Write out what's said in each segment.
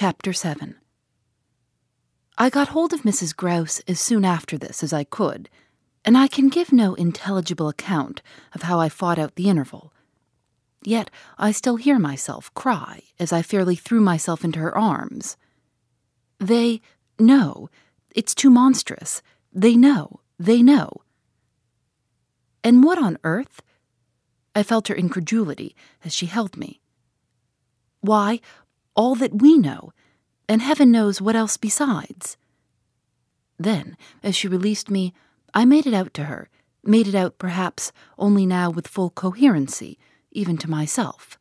Chapter 7 I got hold of Mrs. Grose as soon after this as I could, and I can give no intelligible account of how I fought out the interval. Yet I still hear myself cry as I fairly threw myself into her arms. They know. It's too monstrous. They know. They know. And what on earth? I felt her incredulity as she held me. Why, all that we know, and heaven knows what else besides. Then, as she released me, I made it out to her, made it out perhaps only now with full coherency, even to myself.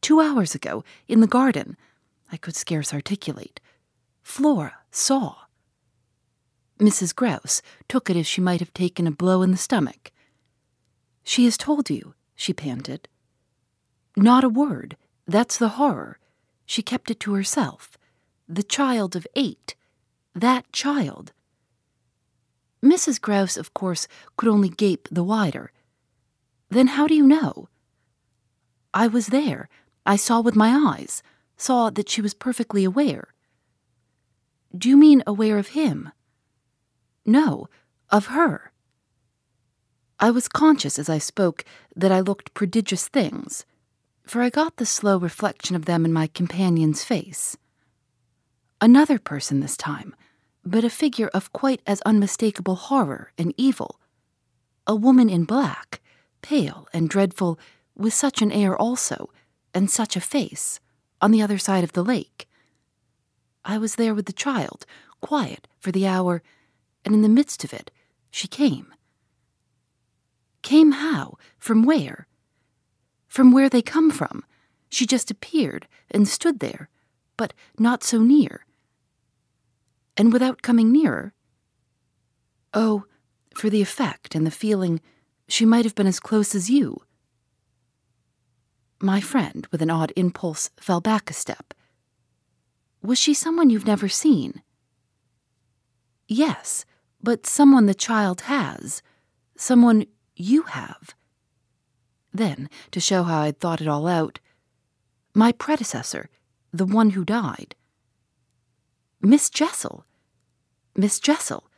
Two hours ago, in the garden, I could scarce articulate. Flora saw. Mrs. Grose took it as she might have taken a blow in the stomach. She has told you, she panted. Not a word. That's the horror. She kept it to herself. The child of eight. That child. Mrs. Grose, of course, could only gape the wider. Then how do you know? I was there. I saw with my eyes, saw that she was perfectly aware. Do you mean aware of him? No, of her. I was conscious as I spoke that I looked prodigious things for I got the slow reflection of them in my companion's face. Another person this time, but a figure of quite as unmistakable horror and evil. A woman in black, pale and dreadful, with such an air also, and such a face, on the other side of the lake. I was there with the child, quiet for the hour, and in the midst of it, she came. Came how? From where? From where they come from. She just appeared and stood there, but not so near. And without coming nearer, oh, for the effect and the feeling, she might have been as close as you. My friend, with an odd impulse, fell back a step. Was she someone you've never seen? Yes, but someone the child has. Someone you have. Then, to show how I'd thought it all out, my predecessor, the one who died. Miss Jessel. Miss Jessel,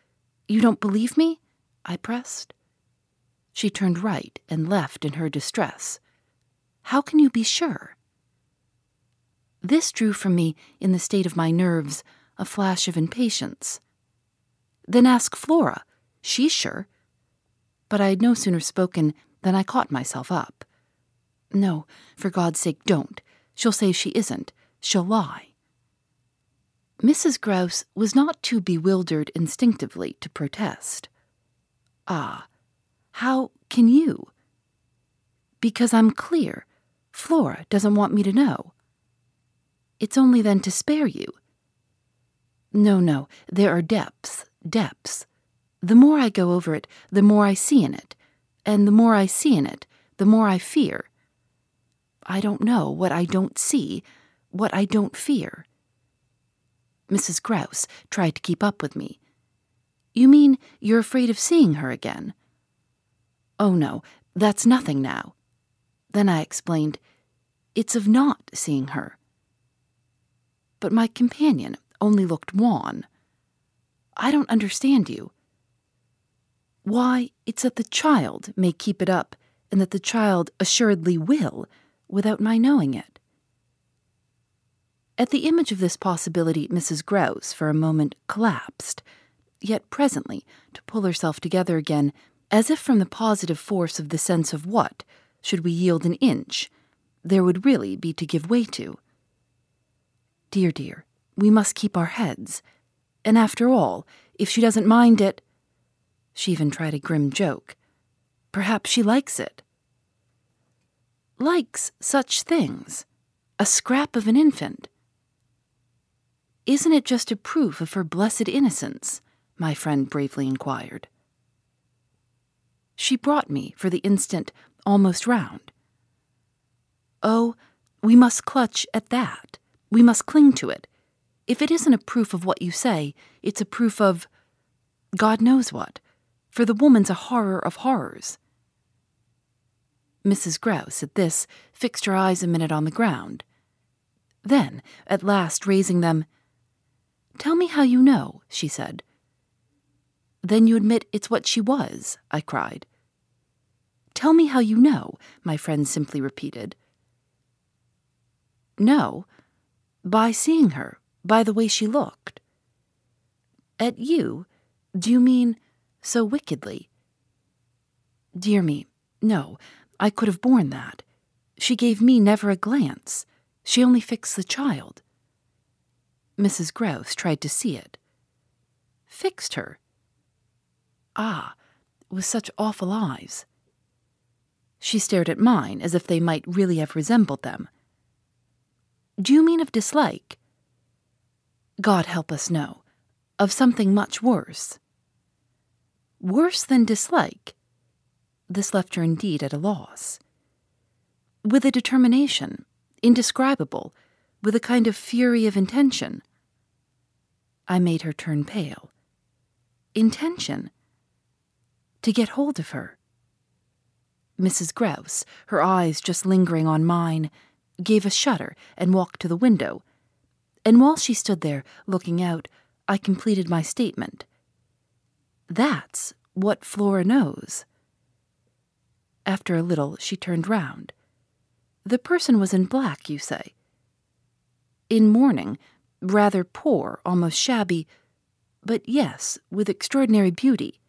you don't believe me? I pressed. She turned right and left in her distress. How can you be sure? This drew from me, in the state of my nerves, a flash of impatience. Then ask Flora. She's sure. But I had no sooner spoken then I caught myself up. No, for God's sake, don't. She'll say she isn't. She'll lie. Mrs. Grose was not too bewildered instinctively to protest. Ah, how can you? Because I'm clear. Flora doesn't want me to know. It's only then to spare you. No, no, there are depths, depths. The more I go over it, the more I see in it and the more I see in it, the more I fear. I don't know what I don't see, what I don't fear. Mrs. Grose tried to keep up with me. You mean you're afraid of seeing her again? Oh, no, that's nothing now. Then I explained, It's of not seeing her. But my companion only looked wan. I don't understand you. Why, it's that the child may keep it up, and that the child assuredly will, without my knowing it. At the image of this possibility, Mrs. Grose for a moment collapsed, yet presently, to pull herself together again, as if from the positive force of the sense of what, should we yield an inch, there would really be to give way to. Dear, dear, we must keep our heads. And after all, if she doesn't mind it. She even tried a grim joke. Perhaps she likes it. Likes such things. A scrap of an infant. Isn't it just a proof of her blessed innocence? my friend bravely inquired. She brought me, for the instant, almost round. Oh, we must clutch at that. We must cling to it. If it isn't a proof of what you say, it's a proof of God knows what, for the woman's a horror of horrors. Mrs. Grose, at this, fixed her eyes a minute on the ground. Then, at last raising them, Tell me how you know, she said. Then you admit it's what she was, I cried. Tell me how you know, my friend simply repeated. No, by seeing her, by the way she looked. At you? Do you mean so wickedly? Dear me, no, I could have borne that. She gave me never a glance. She only fixed the child. Mrs. Grose tried to see it. Fixed her? Ah, with such awful eyes. She stared at mine as if they might really have resembled them. Do you mean of dislike? God help us, no. Of something much worse. Worse than dislike? This left her indeed at a loss. With a determination, indescribable, with a kind of fury of intention. I made her turn pale. Intention? To get hold of her. Mrs. Grose, her eyes just lingering on mine, gave a shudder and walked to the window. And while she stood there, looking out, I completed my statement. That's what Flora knows. After a little, she turned round. The person was in black, you say? In mourning, rather poor, almost shabby, but yes, with extraordinary beauty.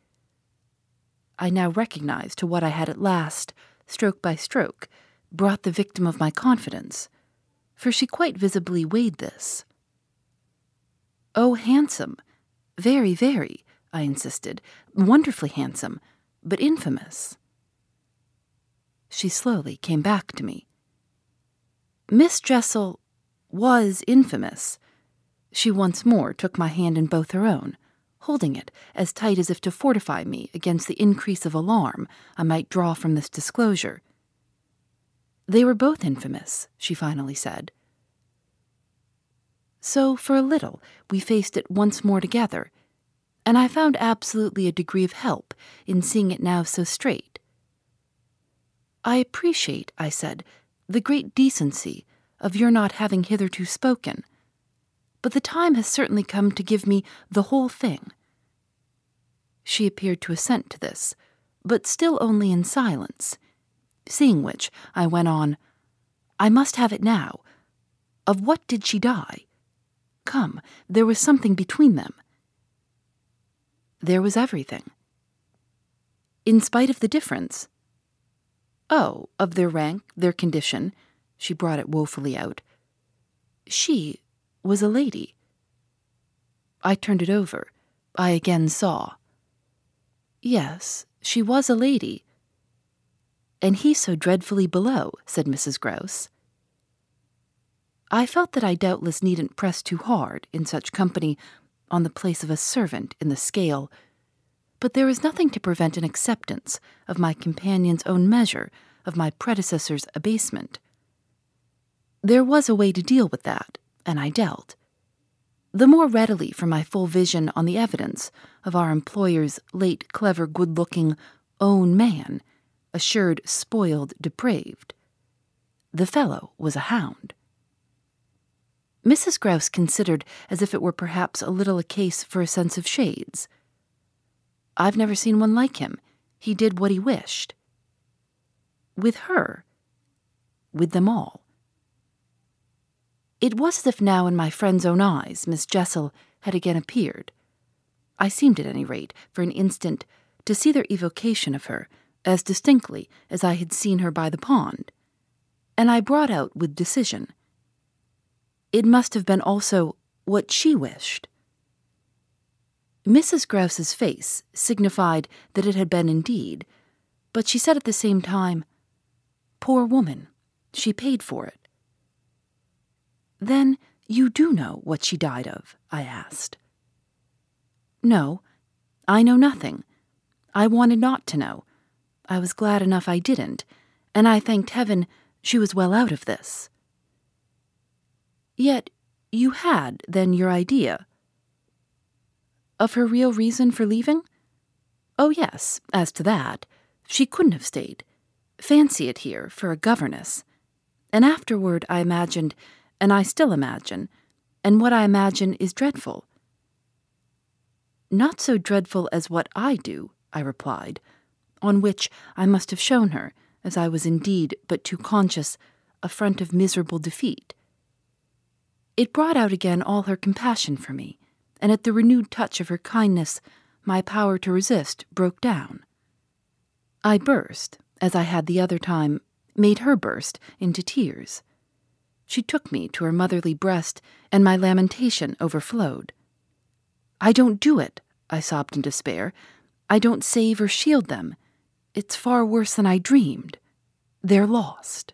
I now recognized to what I had at last, stroke by stroke, brought the victim of my confidence, for she quite visibly weighed this. Oh, handsome. Very, very, I insisted. Wonderfully handsome, but infamous. She slowly came back to me. Miss Jessel was infamous. She once more took my hand in both her own, holding it as tight as if to fortify me against the increase of alarm I might draw from this disclosure. They were both infamous, she finally said. So, for a little, we faced it once more together, and I found absolutely a degree of help in seeing it now so straight. I appreciate, I said, the great decency of your not having hitherto spoken, but the time has certainly come to give me the whole thing. She appeared to assent to this, but still only in silence, seeing which I went on, I must have it now. Of what did she die? Come, there was something between them. There was everything. In spite of the difference. Oh, of their rank, their condition, she brought it woefully out. She was a lady. I turned it over. I again saw. Yes, she was a lady. And he so dreadfully below, said Mrs. Grose. I felt that I doubtless needn't press too hard in such company on the place of a servant in the scale, but there is nothing to prevent an acceptance of my companion's own measure of my predecessor's abasement. There was a way to deal with that, and I dealt. The more readily for my full vision on the evidence of our employer's late clever good looking own man, assured spoiled depraved. The fellow was a hound. Mrs. Grose considered as if it were perhaps a little a case for a sense of shades. I've never seen one like him. He did what he wished. With her, with them all. It was as if now in my friend's own eyes Miss Jessel had again appeared. I seemed, at any rate, for an instant, to see their evocation of her as distinctly as I had seen her by the pond. and I brought out with decision. It must have been also what she wished. Mrs. Grose's face signified that it had been indeed, but she said at the same time, Poor woman, she paid for it. Then you do know what she died of? I asked. No, I know nothing. I wanted not to know. I was glad enough I didn't, and I thanked heaven she was well out of this. Yet you had, then, your idea. Of her real reason for leaving? Oh, yes, as to that. She couldn't have stayed. Fancy it here for a governess. And afterward, I imagined, and I still imagine, and what I imagine is dreadful. Not so dreadful as what I do, I replied, on which I must have shown her, as I was indeed but too conscious, a front of miserable defeat. It brought out again all her compassion for me, and at the renewed touch of her kindness, my power to resist broke down. I burst, as I had the other time, made her burst into tears. She took me to her motherly breast, and my lamentation overflowed. I don't do it, I sobbed in despair. I don't save or shield them. It's far worse than I dreamed. They're lost.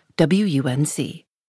WUNC.